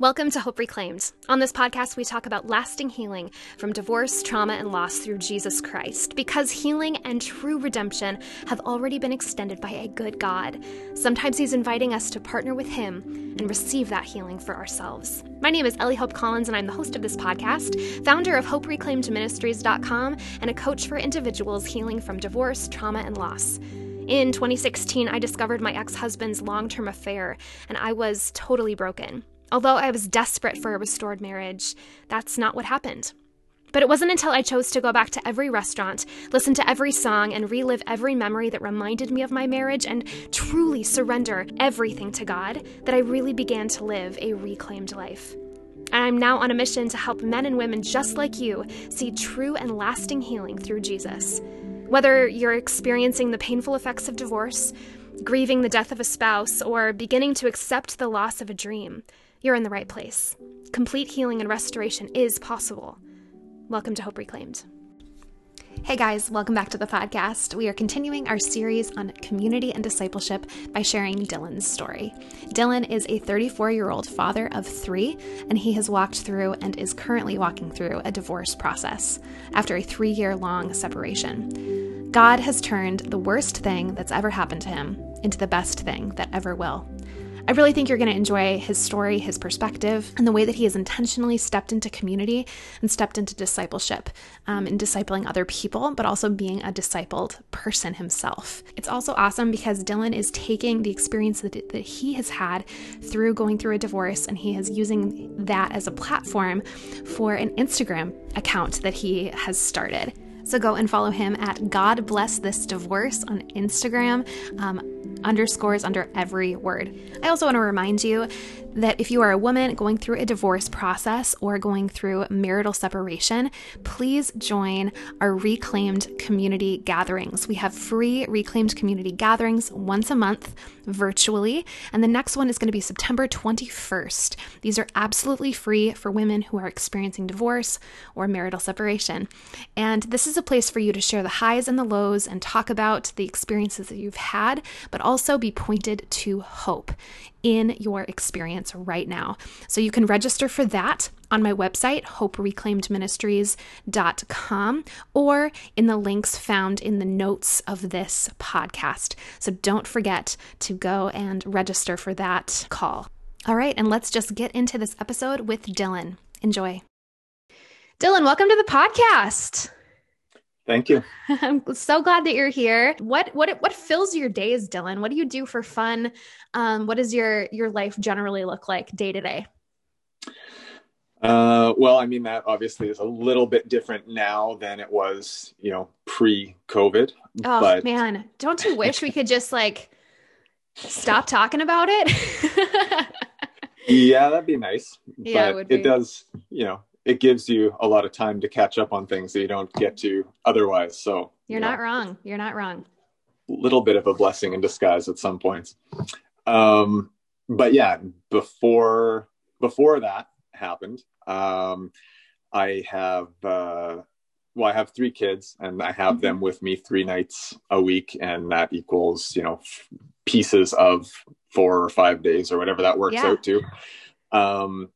Welcome to Hope Reclaimed. On this podcast, we talk about lasting healing from divorce, trauma, and loss through Jesus Christ, because healing and true redemption have already been extended by a good God. Sometimes He's inviting us to partner with Him and receive that healing for ourselves. My name is Ellie Hope Collins, and I'm the host of this podcast, founder of HopeReclaimedMinistries.com, and a coach for individuals healing from divorce, trauma, and loss. In 2016, I discovered my ex husband's long term affair, and I was totally broken. Although I was desperate for a restored marriage, that's not what happened. But it wasn't until I chose to go back to every restaurant, listen to every song, and relive every memory that reminded me of my marriage and truly surrender everything to God that I really began to live a reclaimed life. And I'm now on a mission to help men and women just like you see true and lasting healing through Jesus. Whether you're experiencing the painful effects of divorce, grieving the death of a spouse, or beginning to accept the loss of a dream, you're in the right place. Complete healing and restoration is possible. Welcome to Hope Reclaimed. Hey guys, welcome back to the podcast. We are continuing our series on community and discipleship by sharing Dylan's story. Dylan is a 34 year old father of three, and he has walked through and is currently walking through a divorce process after a three year long separation. God has turned the worst thing that's ever happened to him into the best thing that ever will. I really think you're going to enjoy his story, his perspective, and the way that he has intentionally stepped into community and stepped into discipleship um, discipling other people, but also being a discipled person himself. It's also awesome because Dylan is taking the experience that, that he has had through going through a divorce and he is using that as a platform for an Instagram account that he has started. So go and follow him at God Bless This Divorce on Instagram. Um, underscores under every word. I also want to remind you that if you are a woman going through a divorce process or going through marital separation, please join our reclaimed community gatherings. We have free reclaimed community gatherings once a month virtually, and the next one is going to be September 21st. These are absolutely free for women who are experiencing divorce or marital separation. And this is a place for you to share the highs and the lows and talk about the experiences that you've had, but also be pointed to hope in your experience right now. So you can register for that on my website, hopereclaimedministries.com, or in the links found in the notes of this podcast. So don't forget to go and register for that call. All right, and let's just get into this episode with Dylan. Enjoy. Dylan, welcome to the podcast. Thank you. I'm so glad that you're here. What what what fills your days, Dylan? What do you do for fun? Um, what does your your life generally look like day to day? Uh, well, I mean that obviously is a little bit different now than it was, you know, pre-COVID. Oh but... man, don't you wish we could just like stop talking about it? yeah, that'd be nice. Yeah, but it, it does, you know, it gives you a lot of time to catch up on things that you don't get to otherwise. So you're you not wrong. You're not wrong. Little bit of a blessing in disguise at some points. Um, but yeah, before before that happened, um, I have uh, well, I have three kids, and I have mm-hmm. them with me three nights a week, and that equals you know pieces of four or five days or whatever that works yeah. out to. Um,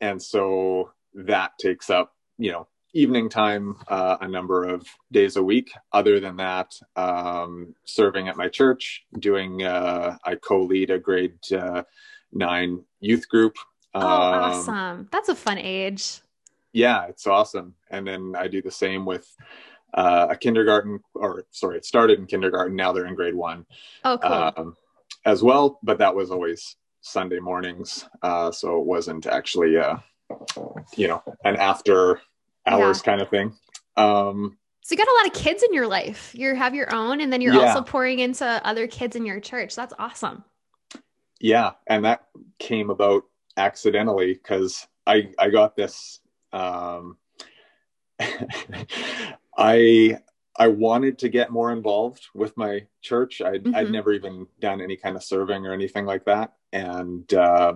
and so that takes up, you know, evening time uh, a number of days a week. Other than that, um, serving at my church, doing, uh, I co lead a grade uh, nine youth group. Oh, um, awesome. That's a fun age. Yeah, it's awesome. And then I do the same with uh, a kindergarten, or sorry, it started in kindergarten. Now they're in grade one. Oh, cool. Um, as well, but that was always Sunday mornings. Uh, so it wasn't actually, uh, you know, an after hours yeah. kind of thing. Um, so you got a lot of kids in your life. You have your own, and then you're yeah. also pouring into other kids in your church. That's awesome. Yeah, and that came about accidentally because I I got this. Um, I I wanted to get more involved with my church. I'd, mm-hmm. I'd never even done any kind of serving or anything like that. And uh,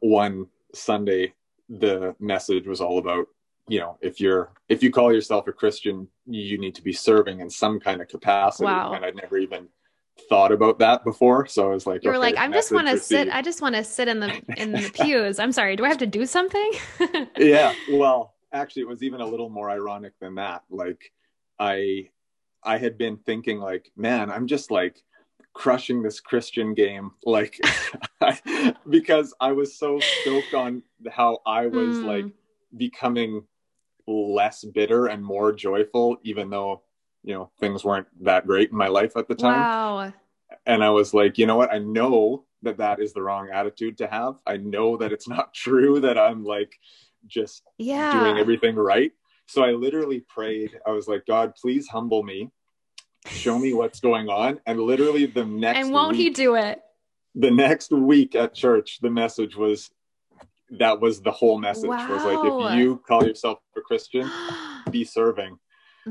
one Sunday, the message was all about you know if you're if you call yourself a christian you need to be serving in some kind of capacity wow. and i'd never even thought about that before. So I was like, you were okay, like, I just want to sit. I just want to sit in the in the pews. I'm sorry. Do I have to do something? yeah. Well, actually, it was even a little more ironic than that. Like, I I had been thinking, like, man, I'm just like crushing this Christian game, like, because I was so stoked on how I was mm. like becoming less bitter and more joyful, even though you know things weren't that great in my life at the time. Wow. And i was like you know what? I know that that is the wrong attitude to have. I know that it's not true that i'm like just yeah. doing everything right. So i literally prayed. I was like god please humble me show me what's going on and literally the next and won't week, he do it the next week at church the message was that was the whole message wow. was like if you call yourself a christian be serving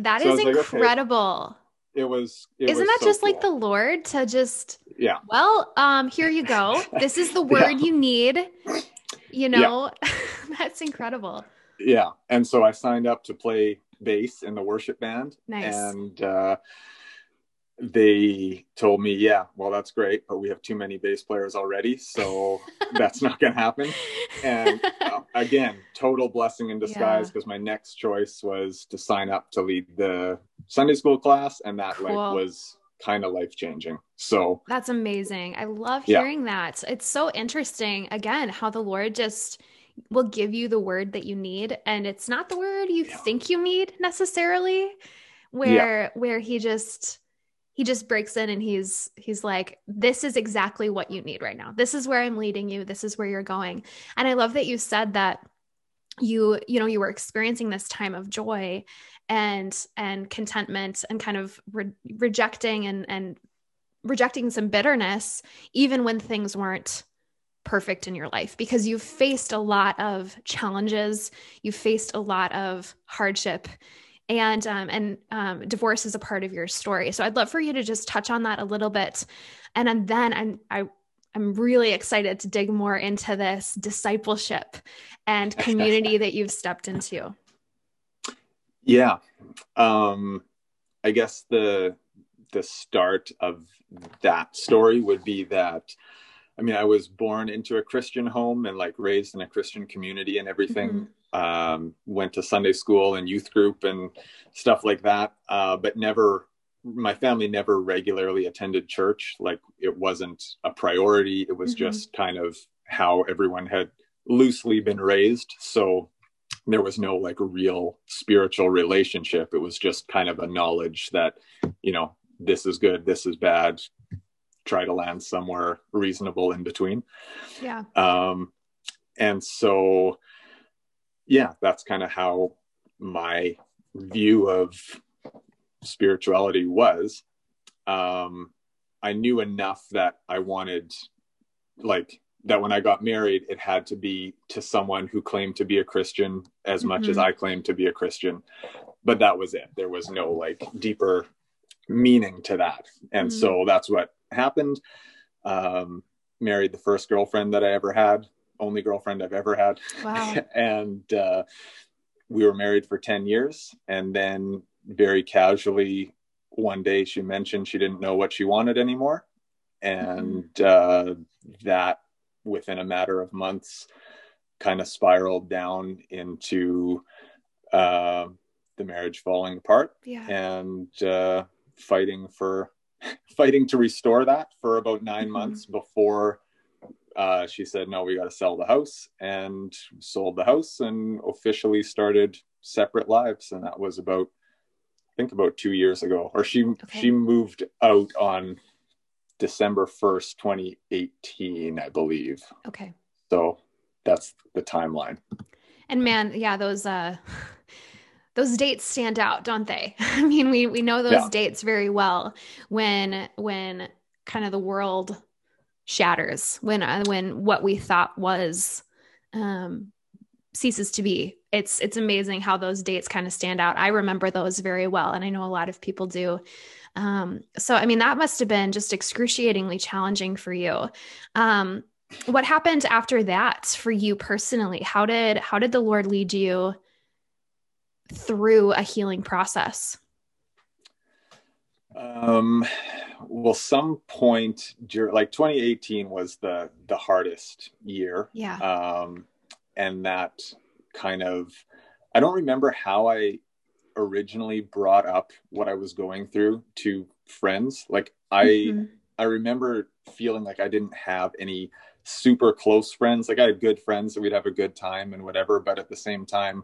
that so is incredible. Like, okay. It was. It Isn't was that so just cool. like the Lord to just? Yeah. Well, um, here you go. This is the word yeah. you need. You know, yeah. that's incredible. Yeah, and so I signed up to play bass in the worship band. Nice. And uh, they told me, yeah, well, that's great, but we have too many bass players already, so that's not going to happen. And uh, again, total blessing in disguise because yeah. my next choice was to sign up to lead the Sunday school class, and that cool. like was kind of life changing. So that's amazing. I love hearing yeah. that. It's so interesting. Again, how the Lord just will give you the word that you need, and it's not the word you yeah. think you need necessarily. Where where he just he just breaks in and he's he's like this is exactly what you need right now. This is where i'm leading you. This is where you're going. And i love that you said that you you know you were experiencing this time of joy and and contentment and kind of re- rejecting and and rejecting some bitterness even when things weren't perfect in your life because you've faced a lot of challenges. You've faced a lot of hardship and um, and um, divorce is a part of your story. So I'd love for you to just touch on that a little bit, and and then I'm I, I'm really excited to dig more into this discipleship and community that you've stepped into. Yeah, um, I guess the the start of that story would be that I mean, I was born into a Christian home and like raised in a Christian community and everything. Mm-hmm um, went to Sunday school and youth group and stuff like that, uh, but never. My family never regularly attended church. Like it wasn't a priority. It was mm-hmm. just kind of how everyone had loosely been raised. So there was no like real spiritual relationship. It was just kind of a knowledge that, you know, this is good, this is bad. Try to land somewhere reasonable in between. Yeah. Um, and so yeah, that's kind of how my view of spirituality was. Um, I knew enough that I wanted, like, that when I got married, it had to be to someone who claimed to be a Christian as mm-hmm. much as mm-hmm. I claimed to be a Christian. But that was it. There was no like deeper meaning to that. And mm-hmm. so that's what happened. Um, married the first girlfriend that I ever had only girlfriend I've ever had. Wow. and uh, we were married for 10 years. And then, very casually, one day she mentioned she didn't know what she wanted anymore. And mm-hmm. uh, that, within a matter of months, kind of spiraled down into uh, the marriage falling apart yeah. and uh, fighting for fighting to restore that for about 9 mm-hmm. months before uh, she said, "No, we got to sell the house," and sold the house and officially started separate lives. And that was about, I think, about two years ago. Or she okay. she moved out on December first, twenty eighteen, I believe. Okay. So that's the timeline. And man, yeah, those uh those dates stand out, don't they? I mean, we we know those yeah. dates very well when when kind of the world shatters when uh, when what we thought was um, ceases to be. It's it's amazing how those dates kind of stand out. I remember those very well, and I know a lot of people do. Um, so I mean, that must have been just excruciatingly challenging for you. Um, what happened after that for you personally? How did how did the Lord lead you through a healing process? Um, well, some point during like 2018 was the the hardest year. Yeah. Um, and that kind of, I don't remember how I originally brought up what I was going through to friends. Like I, mm-hmm. I remember feeling like I didn't have any super close friends. Like I had good friends that we'd have a good time and whatever, but at the same time,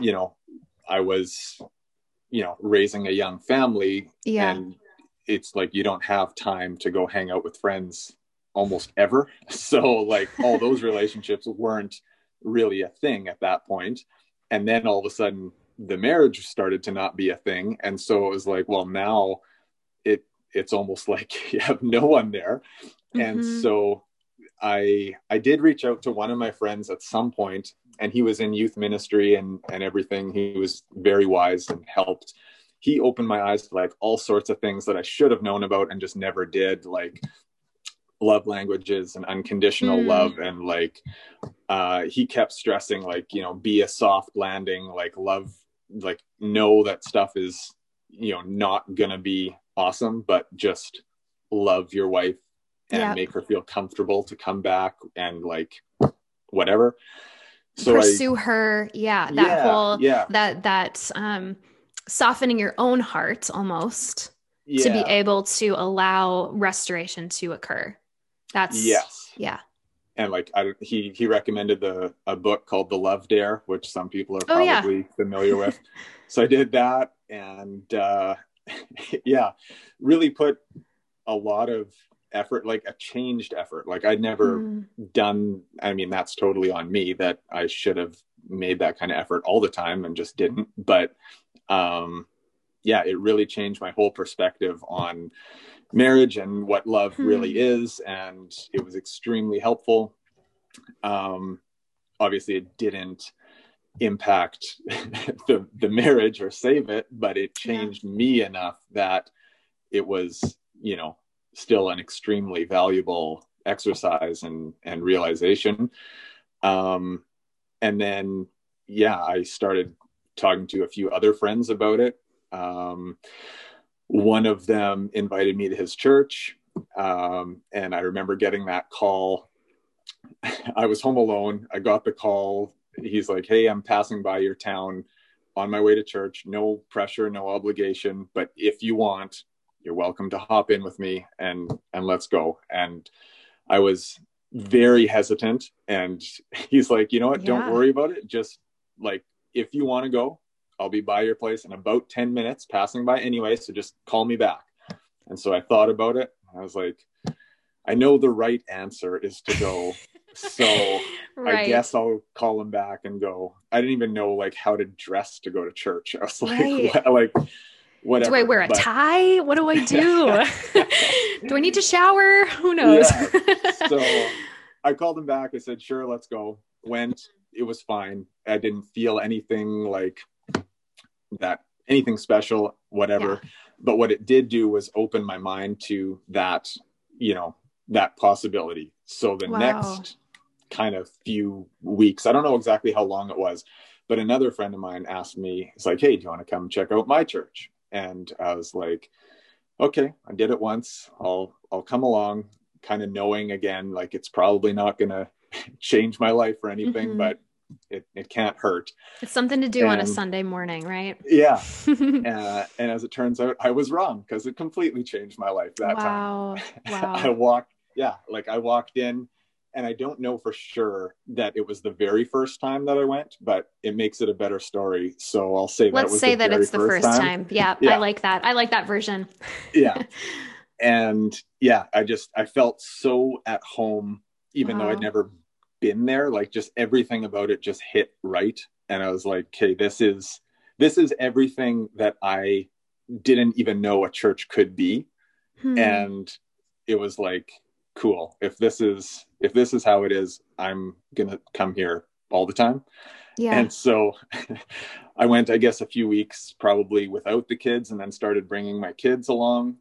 you know, I was, you know, raising a young family yeah. and it's like you don't have time to go hang out with friends almost ever. So like all those relationships weren't really a thing at that point. And then all of a sudden the marriage started to not be a thing. And so it was like, well, now it it's almost like you have no one there. Mm-hmm. And so I I did reach out to one of my friends at some point, and he was in youth ministry and and everything. He was very wise and helped. He opened my eyes to like all sorts of things that I should have known about and just never did, like love languages and unconditional mm. love and like uh he kept stressing like you know be a soft landing like love like know that stuff is you know not gonna be awesome but just love your wife and yep. make her feel comfortable to come back and like whatever so pursue I, her. Yeah that yeah, whole yeah. that that um softening your own heart almost yeah. to be able to allow restoration to occur. That's yes. yeah. And like I, he he recommended the a book called the love dare which some people are probably oh, yeah. familiar with. So i did that and uh yeah really put a lot of effort like a changed effort like i'd never mm. done i mean that's totally on me that i should have made that kind of effort all the time and just didn't but um yeah it really changed my whole perspective on marriage and what love mm. really is and it was extremely helpful um obviously it didn't impact the the marriage or save it but it changed yeah. me enough that it was you know still an extremely valuable exercise and and realization. Um and then yeah i started talking to a few other friends about it. Um one of them invited me to his church. Um and i remember getting that call. I was home alone. I got the call. He's like hey i'm passing by your town on my way to church. No pressure no obligation. But if you want you're welcome to hop in with me and and let's go. And i was very hesitant and he's like you know what? Yeah. don't worry about it. Just like if you want to go i'll be by your place in about 10 minutes passing by anyway so just call me back. And so i thought about it. I was like i know the right answer is to go so right. i guess i'll call him back and go. I didn't even know like how to dress to go to church. I was like right. like whatever. Do I wear a but... tie? What do I do? do I need to shower? Who knows? Yeah. So I called him back. I said, sure, let's go. Went. It was fine. I didn't feel anything like that, anything special, whatever. Yeah. But what it did do was open my mind to that, you know, that possibility. So the wow. next kind of few weeks, I don't know exactly how long it was, but another friend of mine asked me, "It's like, hey, do you want to come check out my church?" And I was like, okay, I did it once. I'll I'll come along, kind of knowing again, like it's probably not gonna change my life or anything, mm-hmm. but it, it can't hurt. It's something to do and, on a Sunday morning, right? Yeah. uh, and as it turns out, I was wrong because it completely changed my life that wow. time. Wow. I walked, yeah, like I walked in and I don't know for sure that it was the very first time that I went, but it makes it a better story. So I'll say let's that say that it's the first time. time. Yeah, yeah, I like that. I like that version. yeah, and yeah, I just I felt so at home, even wow. though I'd never been there. Like just everything about it just hit right, and I was like, okay, this is this is everything that I didn't even know a church could be, hmm. and it was like cool if this is if this is how it is i'm gonna come here all the time yeah and so i went i guess a few weeks probably without the kids and then started bringing my kids along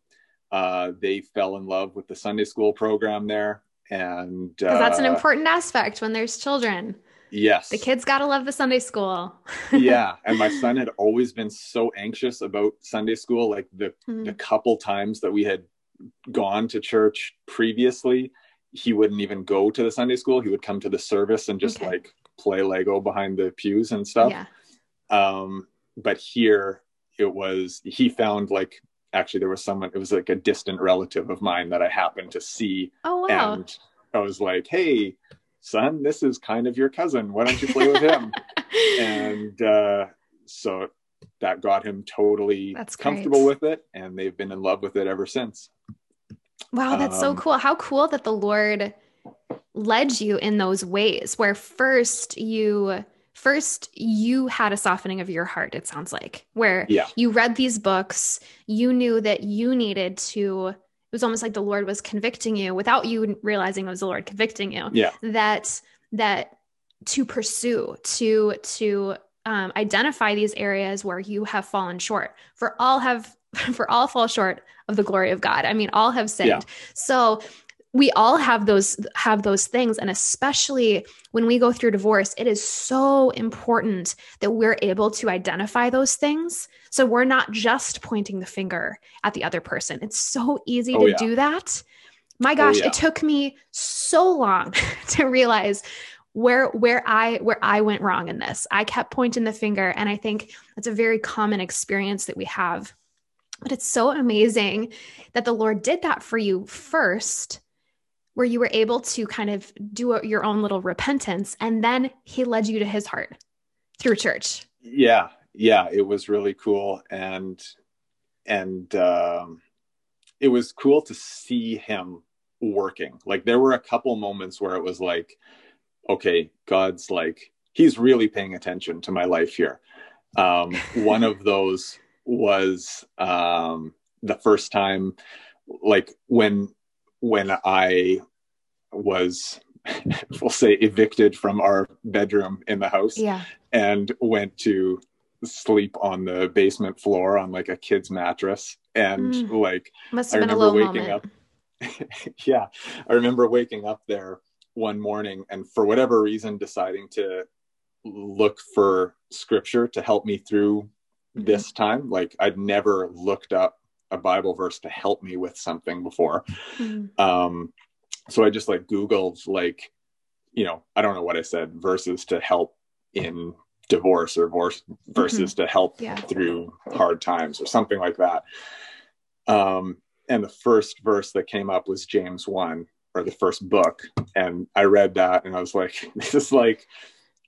uh, they fell in love with the sunday school program there and uh, that's an uh, important aspect when there's children Yes. The kids got to love the Sunday school. yeah. And my son had always been so anxious about Sunday school. Like the, Mm. the couple times that we had gone to church previously, he wouldn't even go to the Sunday school. He would come to the service and just Okay. like play Lego behind the pews and stuff. Yeah. Um, but here it was, he found like, actually, there was someone, it was like a distant relative of mine that I happened to see Oh, wow. and I was like, "Hey, son, this is kind of your cousin. Why don't you play with him?" and uh, so that got him totally That's great. comfortable with it, and they've been in love with it ever since. Wow, that's so Um, cool. How cool that the Lord led you in those ways where first you first you had a softening of your heart it sounds like where Yeah. you read these books you knew that you needed to it was almost like the lord was convicting you without you realizing it was the lord convicting you Yeah, that that to pursue to to um, identify these areas where you have fallen short. For all have for all fall short of the glory of god. I mean all have sinned. Yeah. so we all have those have those things. And especially when we go through divorce it is so important that we're able to identify those things. So we're not just pointing the finger at the other person. It's so easy Oh, to yeah. do that. My gosh yeah. it took me so long to realize where where i where i went wrong in this i kept pointing the finger and i think that's a very common experience that we have but it's so amazing that the lord did that for you first where you were able to kind of do a, your own little repentance and then he led you to his heart through church yeah, yeah. It was really cool, and and um, it was cool to see him working. Like there were a couple moments where it was like, okay, God's like he's really paying attention to my life here. Um, one of those was um, the first time, like when when I was, we'll say, evicted from our bedroom in the house yeah and went to sleep on the basement floor on like a kid's mattress and Mm. like must I have been a remember waking moment up. yeah, I remember waking up there one morning and for whatever reason deciding to look for scripture to help me through Mhm. this time. Like I'd never looked up a Bible verse to help me with something before. Mhm. Um, so I just like Googled like, you know, I don't know what I said, verses to help in divorce or verse, verses to help Yeah. through hard times or something like that. Um, and the first verse that came up was James 1 or the first book. And I read that and I was like, this is like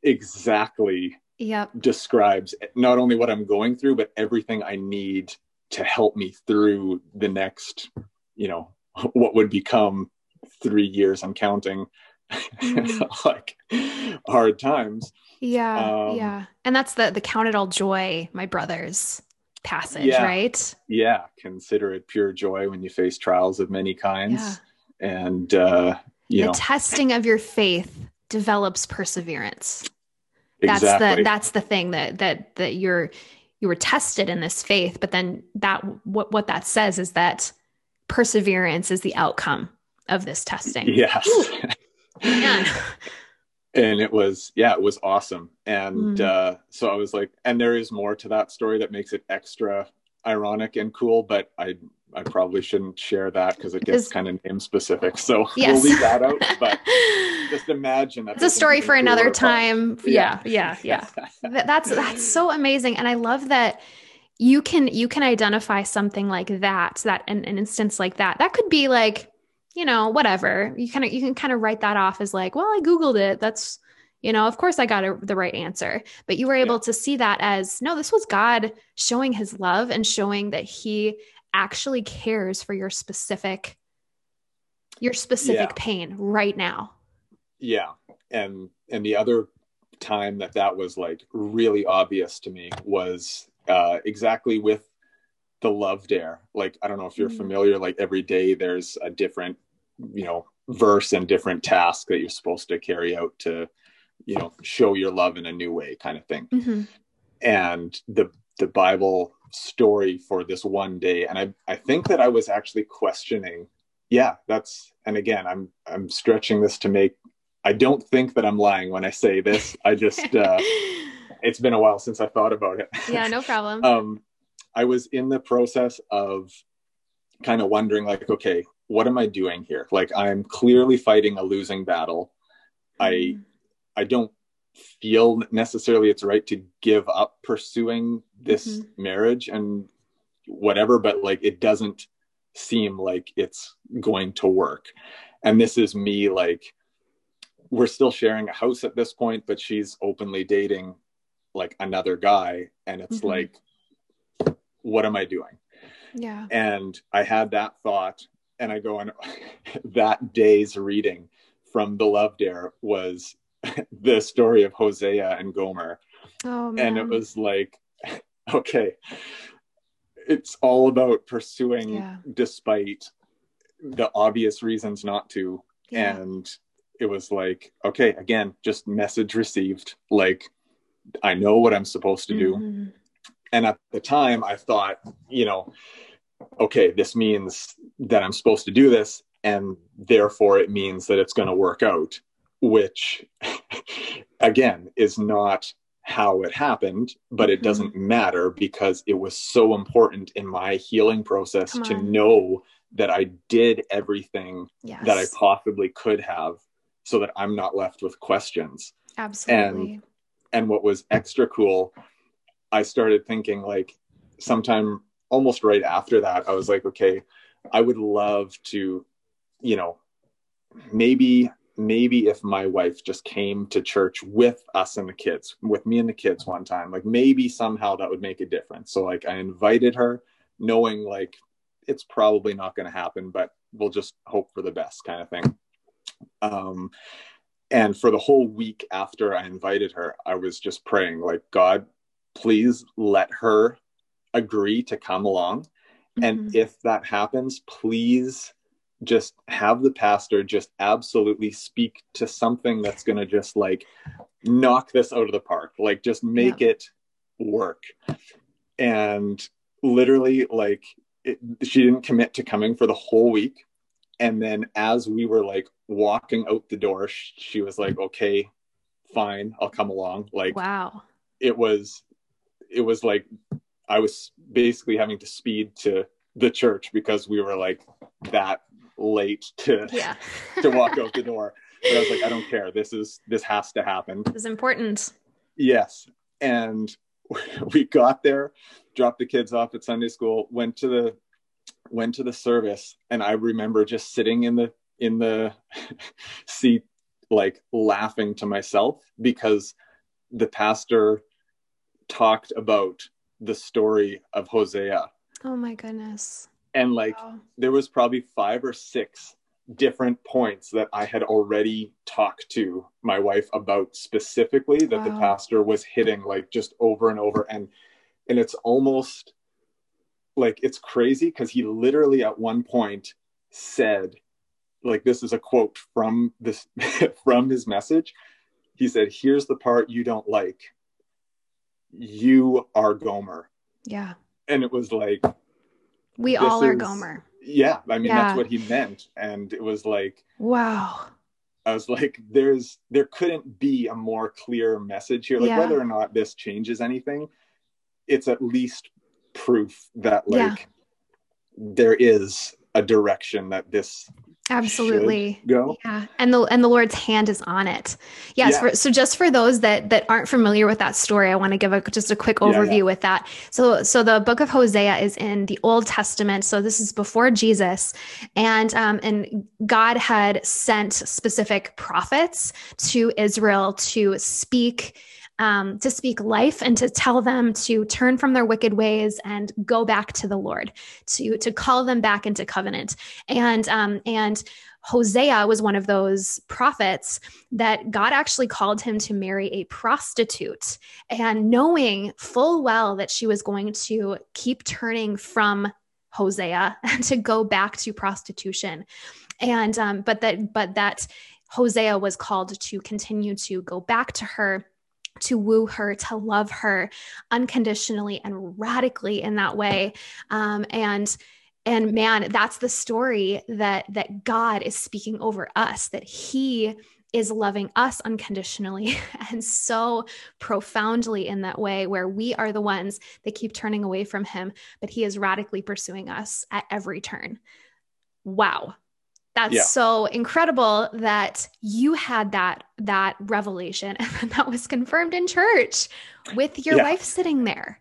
exactly yep describes not only what I'm going through, but everything I need to help me through the next, you know, what would become three years i'm counting Mm. like hard times. yeah Um, yeah and that's the the count it all joy my brothers passage Yeah. right Yeah. Consider it pure joy when you face trials of many kinds. Yeah. And, uh, you the know, testing of your faith develops perseverance that's the that's the thing that that that you're you were tested in this faith but then that what what that says is that perseverance is the outcome of this testing yes. Man. and it was yeah it was awesome and Mm. uh so i was like and there is more to that story that makes it extra ironic and cool but i i probably shouldn't share that because it gets Is- kind of name specific so Yes. we'll leave that out but just imagine that's a story for another time. Yeah. Yeah yeah Th- that's that's so amazing and i love that you can you can identify something like that that an, an instance like that. That could be like you know whatever. You kind of you can kind of write that off as like well i googled it. That's you know of course i got a, the right answer. But you were able Yeah. to see that as no this was god showing his love and showing that he actually cares for your specific your specific Yeah. pain right now yeah and and the other time that that was like really obvious to me was uh exactly with the love dare like i don't know if you're Mm. familiar like every day there's a different you know verse and different task that you're supposed to carry out to you know show your love in a new way kind of thing Mhm. and the the bible story for this one day and i i think that i was actually questioning yeah that's and again i'm i'm stretching this to make I don't think that I'm lying when I say this. I just, uh, it's been a while since I thought about it. Yeah, no problem. um, I was in the process of kind of wondering, like, okay, what am I doing here? Like, I'm clearly fighting a losing battle. I, Mm. I don't feel necessarily it's right to give up pursuing this Mhm. marriage and whatever, but like, it doesn't seem like it's going to work. And this is me, like, we're still sharing a house at this point, but she's openly dating like another guy. And it's Mhm. like, what am I doing? Yeah. And I had that thought, and I go on that day's reading from the Love Dare was the story of Hosea and Gomer. Oh. And it was like, okay, it's all about pursuing Yeah. despite the obvious reasons not to. yeah. And it was like, okay, again, just message received. Like, I know what I'm supposed to do Mhm. and at the time i thought you know okay this means that i'm supposed to do this and therefore it means that it's going to work out which again is not how it happened but it Mhm. doesn't matter because it was so important in my healing process to know that i did everything Yes. that i possibly could have so that i'm not left with questions Absolutely. And and what was extra cool i started thinking like sometime almost right after that i was like okay i would love to you know maybe maybe if my wife just came to church with us and the kids with me and the kids one time like maybe somehow that would make a difference. So like i invited her knowing like it's probably not going to happen but we'll just hope for the best kind of thing. Um and for the whole week after i invited her i was just praying like god please let her agree to come along. And Mhm. if that happens please just have the pastor just absolutely speak to something that's going to just like knock this out of the park like just make it work. And literally like it, she didn't commit to coming for the whole week. And then as we were like walking out the door sh- she was like okay fine i'll come along. Like wow. it was it was like i was basically having to speed to the church because we were like that late to Yeah. to walk out the door but i was like i don't care this is this has to happen It's important. yes and we got there dropped the kids off at sunday school went to the went to the service and i remember just sitting in the in the seat like laughing to myself because the pastor talked about the story of hosea Oh my goodness. And like Wow. there was probably five or six different points that I had already talked to my wife about specifically that the pastor was hitting like just over and over. And and it's almost like it's crazy because he literally at one point said like this is a quote from this from his message. He said here's the part you don't like. You are gomer. Yeah. and it was like We This all are is- Gomer. yeah i mean Yeah. that's what he meant and it was like Wow. i was like there's there couldn't be a more clear message here like Yeah. whether or not this changes anything it's at least proof that Yeah. like there is a direction that this Absolutely. go Yeah, and the and the Lord's hand is on it. Yes. Yeah. For, so just for those that that aren't familiar with that story, I want to give a just a quick Yeah, overview yeah. with that. So so the book of Hosea is in the Old Testament. So this is before Jesus, and um and God had sent specific prophets to Israel to speak. Um, to speak life and to tell them to turn from their wicked ways and go back to the Lord, to to call them back into covenant, and um, and Hosea was one of those prophets that God actually called him to marry a prostitute. And knowing full well that she was going to keep turning from Hosea and to go back to prostitution. And, um, but that, but that Hosea was called to continue to go back to her to woo her, to love her unconditionally and radically in that way. Um, and and man that's the story that that god is speaking over us that he is loving us unconditionally and so profoundly in that way where we are the ones that keep turning away from him but he is radically pursuing us at every turn wow that's yeah. so incredible that you had that that revelation and that was confirmed in church with your yeah. wife sitting there.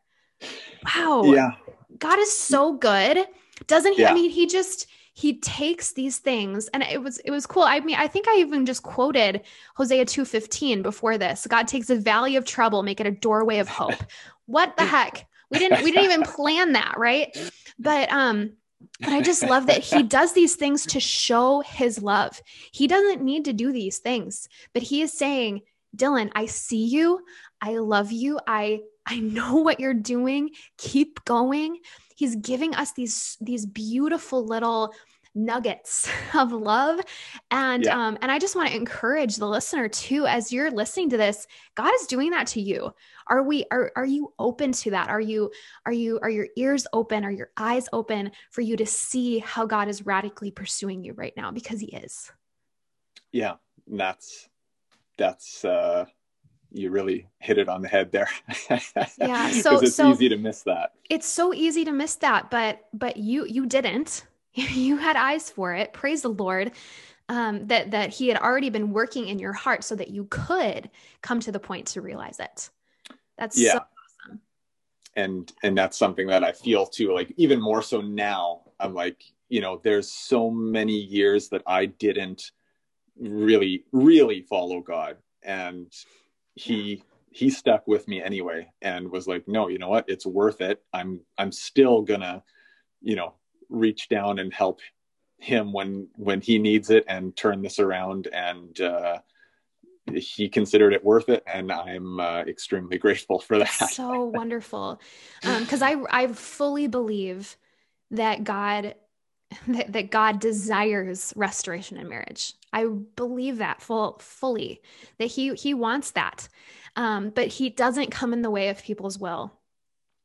Wow. Yeah. God is so good. Doesn't he yeah. i mean he just he takes these things and it was it was cool. I mean i think i even just quoted hosea 2.15 before this. God takes a valley of trouble make it a doorway of hope. What the heck? We didn't we didn't even plan that right? But um but I just love that he does these things to show his love. He doesn't need to do these things, but he is saying, Dylan, I see you. I love you. I I know what you're doing. Keep going. He's giving us these these beautiful little nuggets of love and yeah. um and i just want to encourage the listener too as you're listening to this god is doing that to you are we are are you open to that are you are you are your ears open are your eyes open for you to see how god is radically pursuing you right now because he is yeah that's that's uh you really hit it on the head there. yeah, so it's so easy to miss that. It's so easy to miss that, but but you you didn't. you had eyes for it. Praise the Lord. Um, that that he had already been working in your heart so that you could come to the point to realize it. That's yeah. so awesome. And and that's something that I feel too, like even more so now. I'm like, you know, there's so many years that I didn't really, really follow God. And he he stuck with me anyway and was like, no, you know what? It's worth it. I'm I'm still gonna, you know, reach down and help him when when he needs it and turn this around. And uh, he considered it worth it. And i'm uh, extremely grateful for that. So wonderful. Because um, i i fully believe that god that, that god desires restoration in marriage. I believe that full fully that he he wants that. Um, but he doesn't come in the way of people's will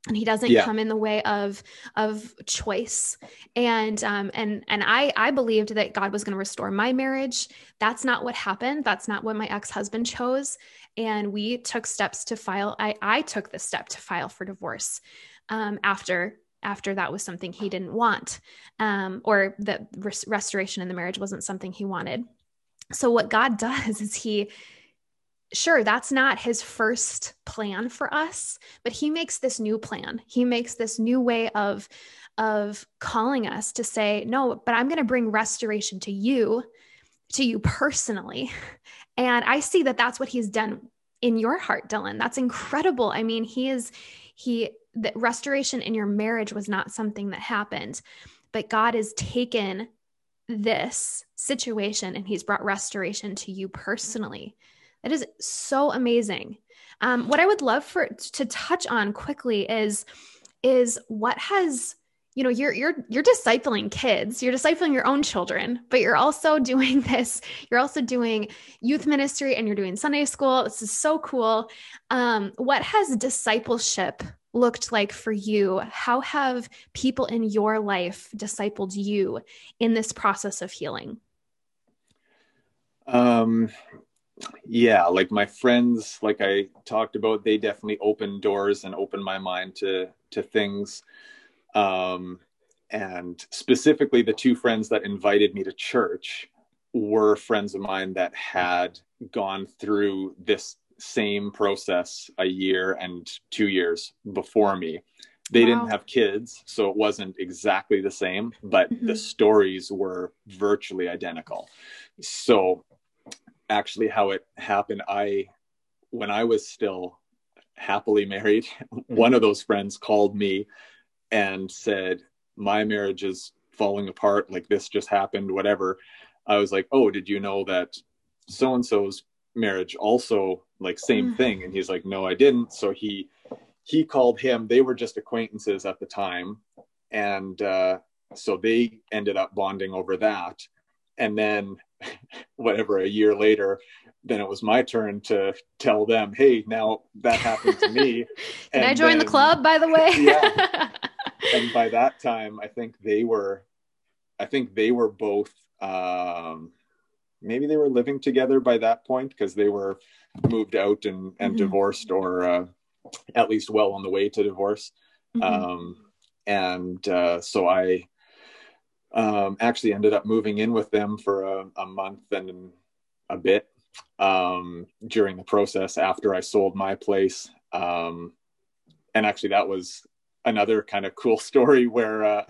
and he doesn't yeah. come in the way of of choice. And um and and i i believed that god was going to restore my marriage. That's not what happened. That's not what my ex-husband chose. And we took steps to file i i took the step to file for divorce um after after that was something he didn't want um or that res- restoration in the marriage wasn't something he wanted. So what god does is he sure that's not his first plan for us but he makes this new plan. He makes this new way of of calling us to say no but i'm going to bring restoration to you to you personally. And i see that that's what he's done in your heart dylan. That's incredible. I mean he is he that restoration in your marriage was not something that happened but god has taken this situation and he's brought restoration to you personally that is so amazing. Um, what I would love for to touch on quickly is is what has you know you're you're you're discipling kids. You're discipling your own children but you're also doing this. You're also doing youth ministry and you're doing sunday school. This is so cool. Um, what has discipleship looked like for you? How have people in your life discipled you in this process of healing? Um yeah like my friends like i talked about they definitely opened doors and opened my mind to to things um and specifically the two friends that invited me to church were friends of mine that had gone through this same process a year and two years before me they wow. didn't have kids so it wasn't exactly the same but mm-hmm. the stories were virtually identical so actually how it happened. I, when I was still happily married, one of those friends called me and said, My marriage is falling apart. Like this just happened, whatever. I was like, Oh, did you know that so and so's marriage also like same mm. thing? And he's like, No, I didn't. So he, he called him. They were just acquaintances at the time. And uh, so they ended up bonding over that. And then whatever a year later then it was my turn to tell them hey now that happened to me can i join then, the club by the way yeah and by that time, I think they were, I think they were both, um, maybe they were living together by that point because they were moved out and, and mm-hmm. divorced or uh, at least well on the way to divorce. Mm-hmm. Um, and uh, so I um, actually ended up moving in with them for a, a month and a bit um, during the process after I sold my place. Um, and actually, that was another kind of cool story where uh,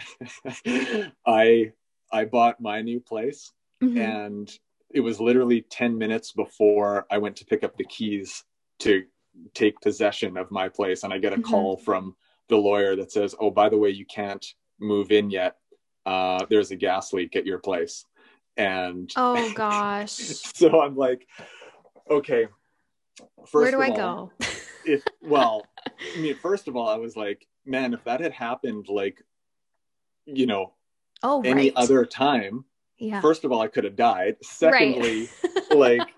I I bought my new place, mm-hmm. and it was literally ten minutes before I went to pick up the keys to take possession of my place, and I get a mm-hmm. call from the lawyer that says, "Oh, by the way, you can't move in yet. Uh, there's a gas leak at your place." And oh gosh, so I'm like, okay. Where do I all, go? if well, I mean, first of all, I was like, man, if that had happened, like, you know, oh, any right. other time, yeah. First of all, I could have died. Secondly, right. like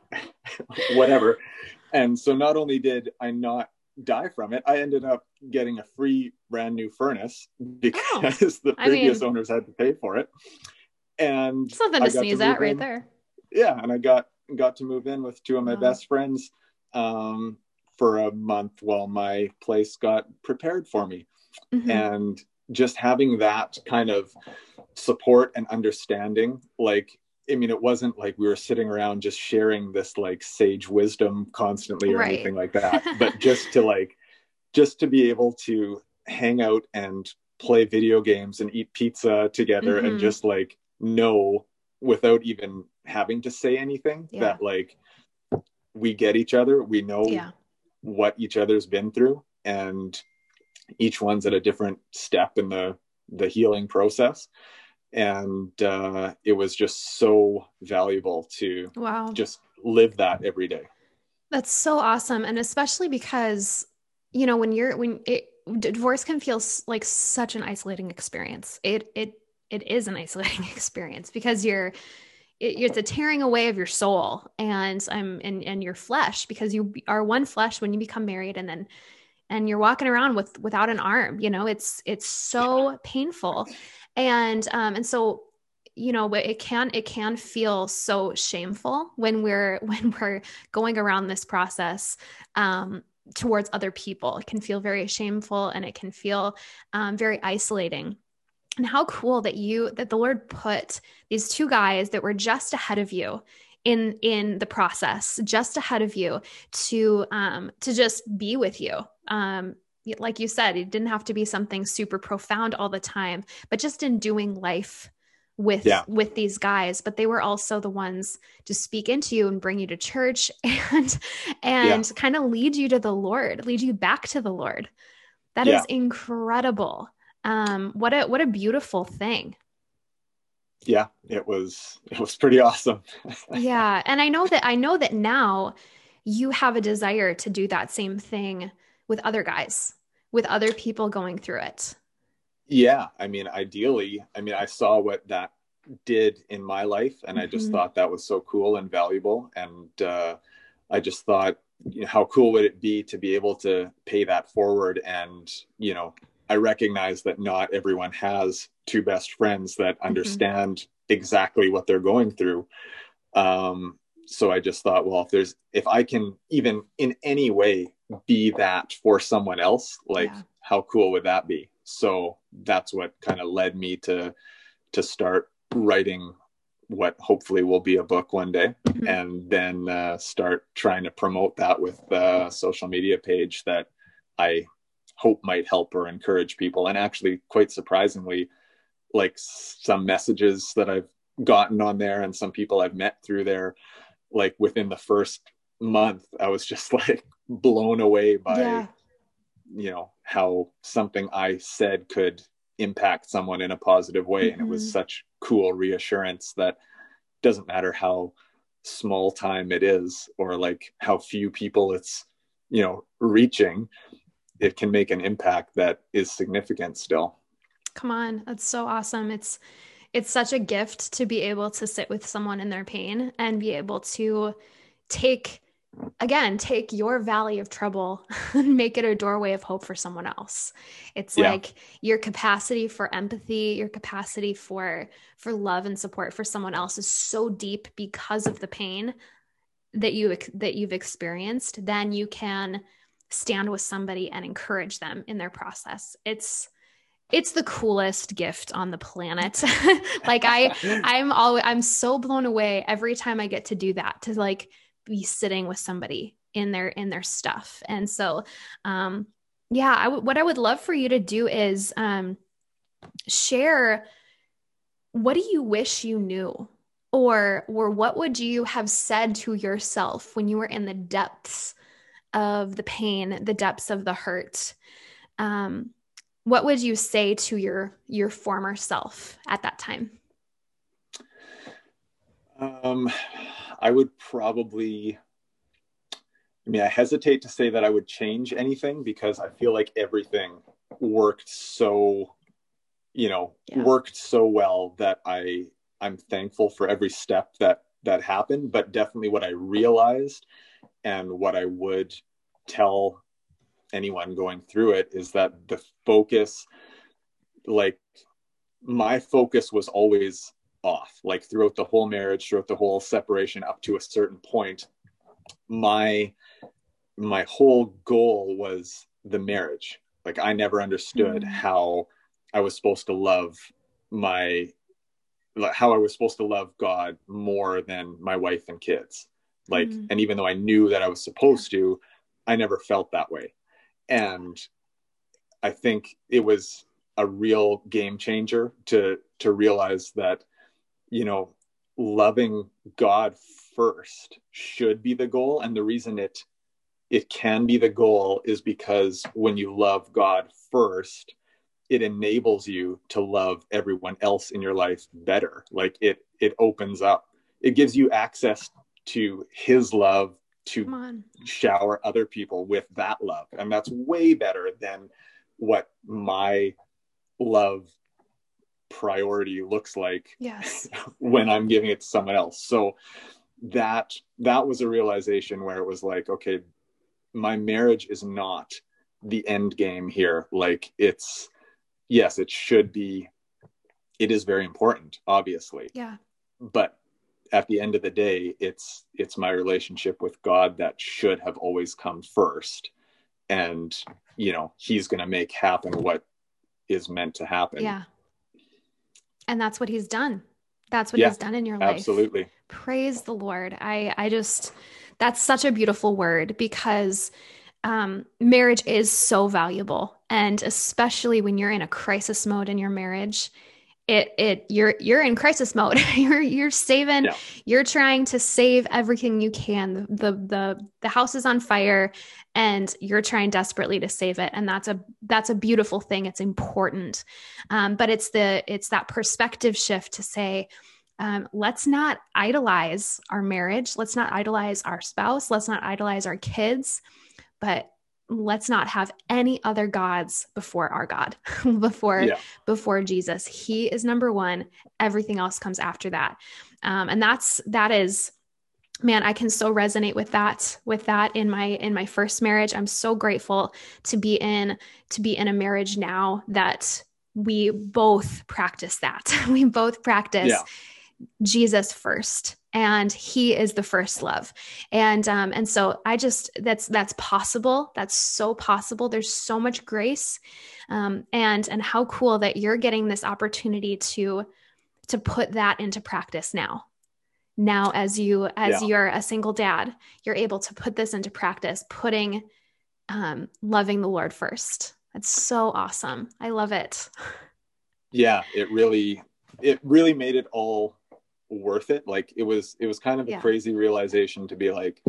whatever. And so not only did I not die from it, I ended up getting a free brand new furnace because oh, the previous I mean, owners had to pay for it. And something to sneeze to at right there. Yeah, and I got got to move in with two of my wow. best friends um, for a month while my place got prepared for me. Mm-hmm. And just having that kind of support and understanding like I mean, it wasn't like we were sitting around just sharing this like sage wisdom constantly or right. anything like that, but just to like, just to be able to hang out and play video games and eat pizza together mm-hmm. and just like know without even having to say anything yeah. that like we get each other, we know yeah. what each other's been through, and each one's at a different step in the the healing process and uh, it was just so valuable to wow. just live that every day that's so awesome and especially because you know when you're when it divorce can feel like such an isolating experience. It it it is an isolating experience because you're it, it's a tearing away of your soul and i'm um, and and your flesh because you are one flesh when you become married and then and you're walking around with without an arm you know? It's it's so painful. And um and so you know it can it can feel so shameful when we're when we're going around this process. Um towards other people. It can feel very shameful and it can feel um, very isolating. And how cool that you that the lord put these two guys that were just ahead of you in in the process just ahead of you to um to just be with you. Um like you said it didn't have to be something super profound all the time but just in doing life with yeah. with these guys but they were also the ones to speak into you and bring you to church and and yeah. kind of lead you to the lord lead you back to the lord That yeah. is incredible um what a what a beautiful thing yeah it was it was pretty awesome yeah and i know that i know that now you have a desire to do that same thing with other guys with other people going through it yeah i mean ideally i mean i saw what that did in my life and mm-hmm. i just mm-hmm. thought that was so cool and valuable and uh, i just thought you know, how cool would it be to be able to pay that forward and you know I recognize that not everyone has two best friends that mm-hmm. understand mm-hmm. exactly what they're going through. Um, so I just thought, well, if there's, if I can even in any way be that for someone else, like yeah. how cool would that be? So that's what kind of led me to, to start writing what hopefully will be a book one day mm-hmm. and then uh, start trying to promote that with a social media page that I hope might help or encourage people. And actually, quite surprisingly, like some messages that I've gotten on there and some people I've met through there, like within the first month, I was just like blown away by, yeah. you know, how something I said could impact someone in a positive way. Mm-hmm. And it was mm-hmm. such cool reassurance that doesn't matter how small time it is or like how few people it's, you know, reaching it can make an impact that is significant still come on that's so awesome it's it's such a gift to be able to sit with someone in their pain and be able to take again take your valley of trouble and make it a doorway of hope for someone else. It's Yeah. like your capacity for empathy your capacity for for love and support for someone else is so deep because of the pain that you that you've experienced then you can stand with somebody and encourage them in their process. It's it's the coolest gift on the planet. Like i i'm always i'm so blown away every time i get to do that to like be sitting with somebody in their in their stuff. And so um yeah I w- what i would love for you to do is um share what do you wish you knew? Or or what would you have said to yourself when you were in the depths of the pain the depths of the hurt? Um what would you say to your your former self at that time? Um, I would probably. I mean, I hesitate to say that I would change anything because I feel like everything worked so, you know, Yeah. worked so well that I I'm thankful for every step that that happened. But definitely, what I realized and what I would tell anyone going through it is that the focus, like my focus, was always off like throughout the whole marriage throughout the whole separation up to a certain point my my whole goal was the marriage like i never understood Mm. how i was supposed to love my like, how i was supposed to love god more than my wife and kids like Mm. and even though i knew that i was supposed to i never felt that way and i think it was a real game changer to to realize that you know loving god first should be the goal. And the reason it it can be the goal is because when you love god first it enables you to love everyone else in your life better. Like it it opens up. It gives you access to his love to shower other people with that love. And that's way better than what my love priority looks like yes. when i'm giving it to someone else. So that that was a realization where it was like okay my marriage is not the end game here. Like it's yes it should be it is very important obviously. Yeah. But at the end of the day it's it's my relationship with god that should have always come first. And you know he's going to make happen what is meant to happen. Yeah and that's what he's done. That's what Yeah, he's done in your life. absolutely. Praise the lord. I i just that's such a beautiful word because um, marriage is so valuable. And especially when you're in a crisis mode in your marriage it it you're you're in crisis mode. You're you're saving Yeah. you're trying to save everything you can. The the the house is on fire and you're trying desperately to save it. And that's a that's a beautiful thing. It's important. Um, but it's the it's that perspective shift to say um, let's not idolize our marriage. Let's not idolize our spouse. Let's not idolize our kids. But let's not have any other gods before our god before Yeah. before jesus. He is number one. Everything else comes after that. Um, and that's that is man i can so resonate with that with that in my in my first marriage. I'm so grateful to be in to be in a marriage now that we both practice that. We both practice Yeah. jesus first and he is the first love. And um and so i just that's that's possible. That's so possible. There's so much grace um and and how cool that you're getting this opportunity to to put that into practice now. Now as you as Yeah. you're a single dad you're able to put this into practice putting um loving the lord first. That's so awesome. I love it. Yeah it really it really made it all worth it. Like it was it was kind of a Yeah. crazy realization to be like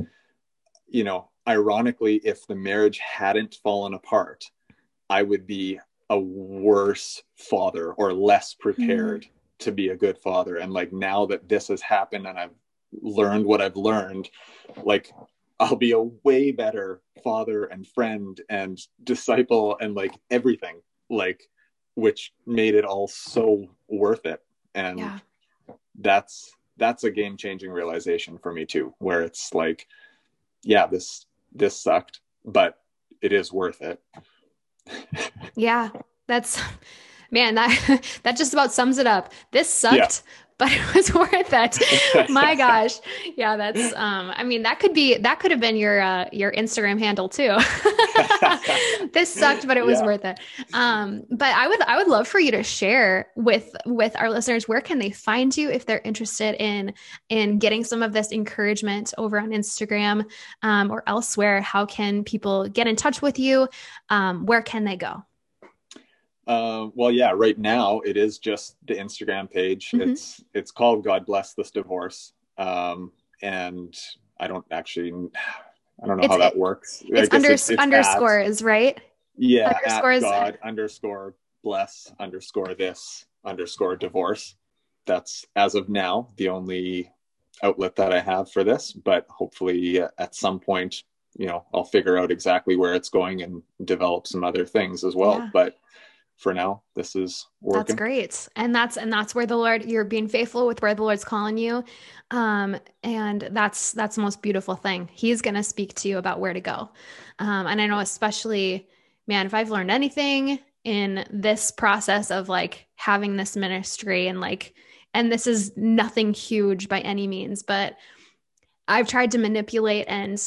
you know ironically if the marriage hadn't fallen apart i would be a worse father or less prepared mm-hmm. to be a good father. And like now that this has happened and i've learned what i've learned like i'll be a way better father and friend and disciple and like everything like which made it all so worth it. And yeah that's that's a game changing realization for me too where it's like yeah, this this sucked, but it is worth it. yeah, that's man, that that just about sums it up. This sucked, yeah. but it was worth it. My gosh. Yeah, that's um I mean that could be that could have been your uh your Instagram handle too. This sucked, but it was yeah. worth it. Um but I would I would love for you to share with with our listeners where can they find you if they're interested in in getting some of this encouragement over on Instagram um or elsewhere. How can people get in touch with you? Um where can they go? Uh, well, yeah, right now it is just the Instagram page. Mm-hmm. It's it's called God Bless This Divorce, um, and I don't actually, I don't know it's, how that works. It's, under, it's, it's underscores, at, right? Yeah, underscores. God underscore bless underscore this underscore divorce. That's as of now the only outlet that I have for this, but hopefully uh, at some point, you know, I'll figure out exactly where it's going and develop some other things as well. Yeah. But for now this is working. That's great. And that's and that's where the Lord you're being faithful with where the Lord's calling you. Um and that's that's the most beautiful thing. He's going to speak to you about where to go. Um and I know especially man if I've learned anything in this process of like having this ministry and like and this is nothing huge by any means, but I've tried to manipulate and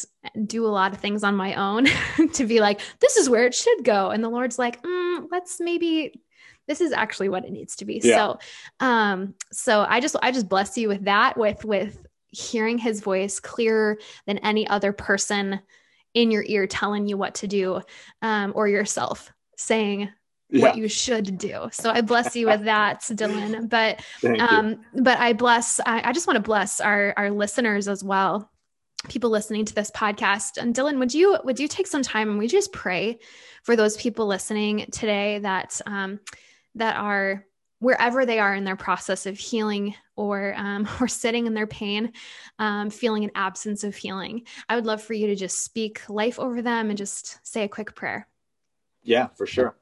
do a lot of things on my own to be like, this is where it should go. And the Lord's like, mm, let's maybe this is actually what it needs to be. Yeah. So, um, so I just, I just bless you with that, with, with hearing his voice clearer than any other person in your ear telling you what to do, um, or yourself saying, yeah. what you should do. So I bless you with that, Dylan. But um, but I bless I, I just want to bless our our listeners as well, people listening to this podcast. And Dylan, would you would you take some time and we just pray for those people listening today that um, that are wherever they are in their process of healing or um, or sitting in their pain, um, feeling an absence of healing. I would love for you to just speak life over them and just say a quick prayer. Yeah, for sure.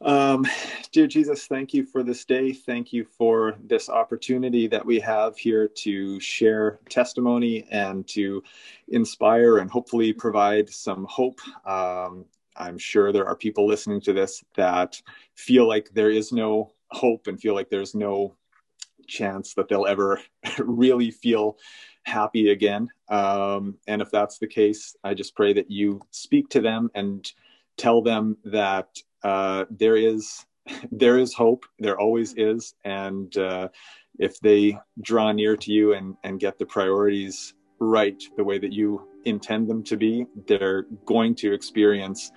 Um, dear Jesus, thank you for this day. Thank you for this opportunity that we have here to share testimony and to inspire and hopefully provide some hope. Um, I'm sure there are people listening to this that feel like there is no hope and feel like there's no chance that they'll ever really feel happy again. Um, and if that's the case, I just pray that you speak to them and tell them that uh, there is there is hope. There always is, and uh, if they draw near to you and and get the priorities right the way that you intend them to be, they're going to experience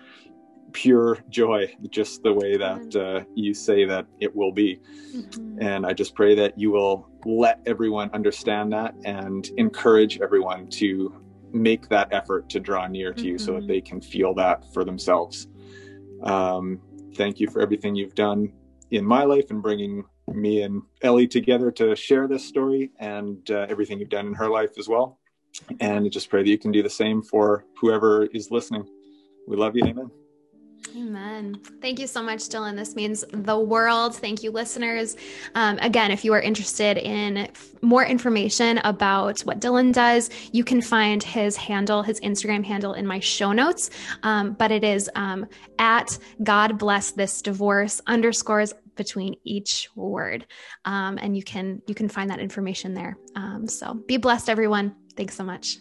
pure joy, just the way that uh, you say that it will be. Mm-hmm. And I just pray that you will let everyone understand that and encourage everyone to make that effort to draw near to mm-hmm. you so that mm-hmm. they can feel that for themselves. Um, thank you for everything you've done in my life and bringing me and Ellie together to share this story and uh, everything you've done in her life as well. And I just pray that you can do the same for whoever is listening. We love you. Amen. Amen. Thank you so much, Dylan. This means the world. Thank you, listeners. Um, again, if you are interested in f- more information about what Dylan does, you can find his handle, his Instagram handle, in my show notes. Um, but it is um, at God bless this divorce underscores between each word, um, and you can you can find that information there. Um, so be blessed, everyone. Thanks so much.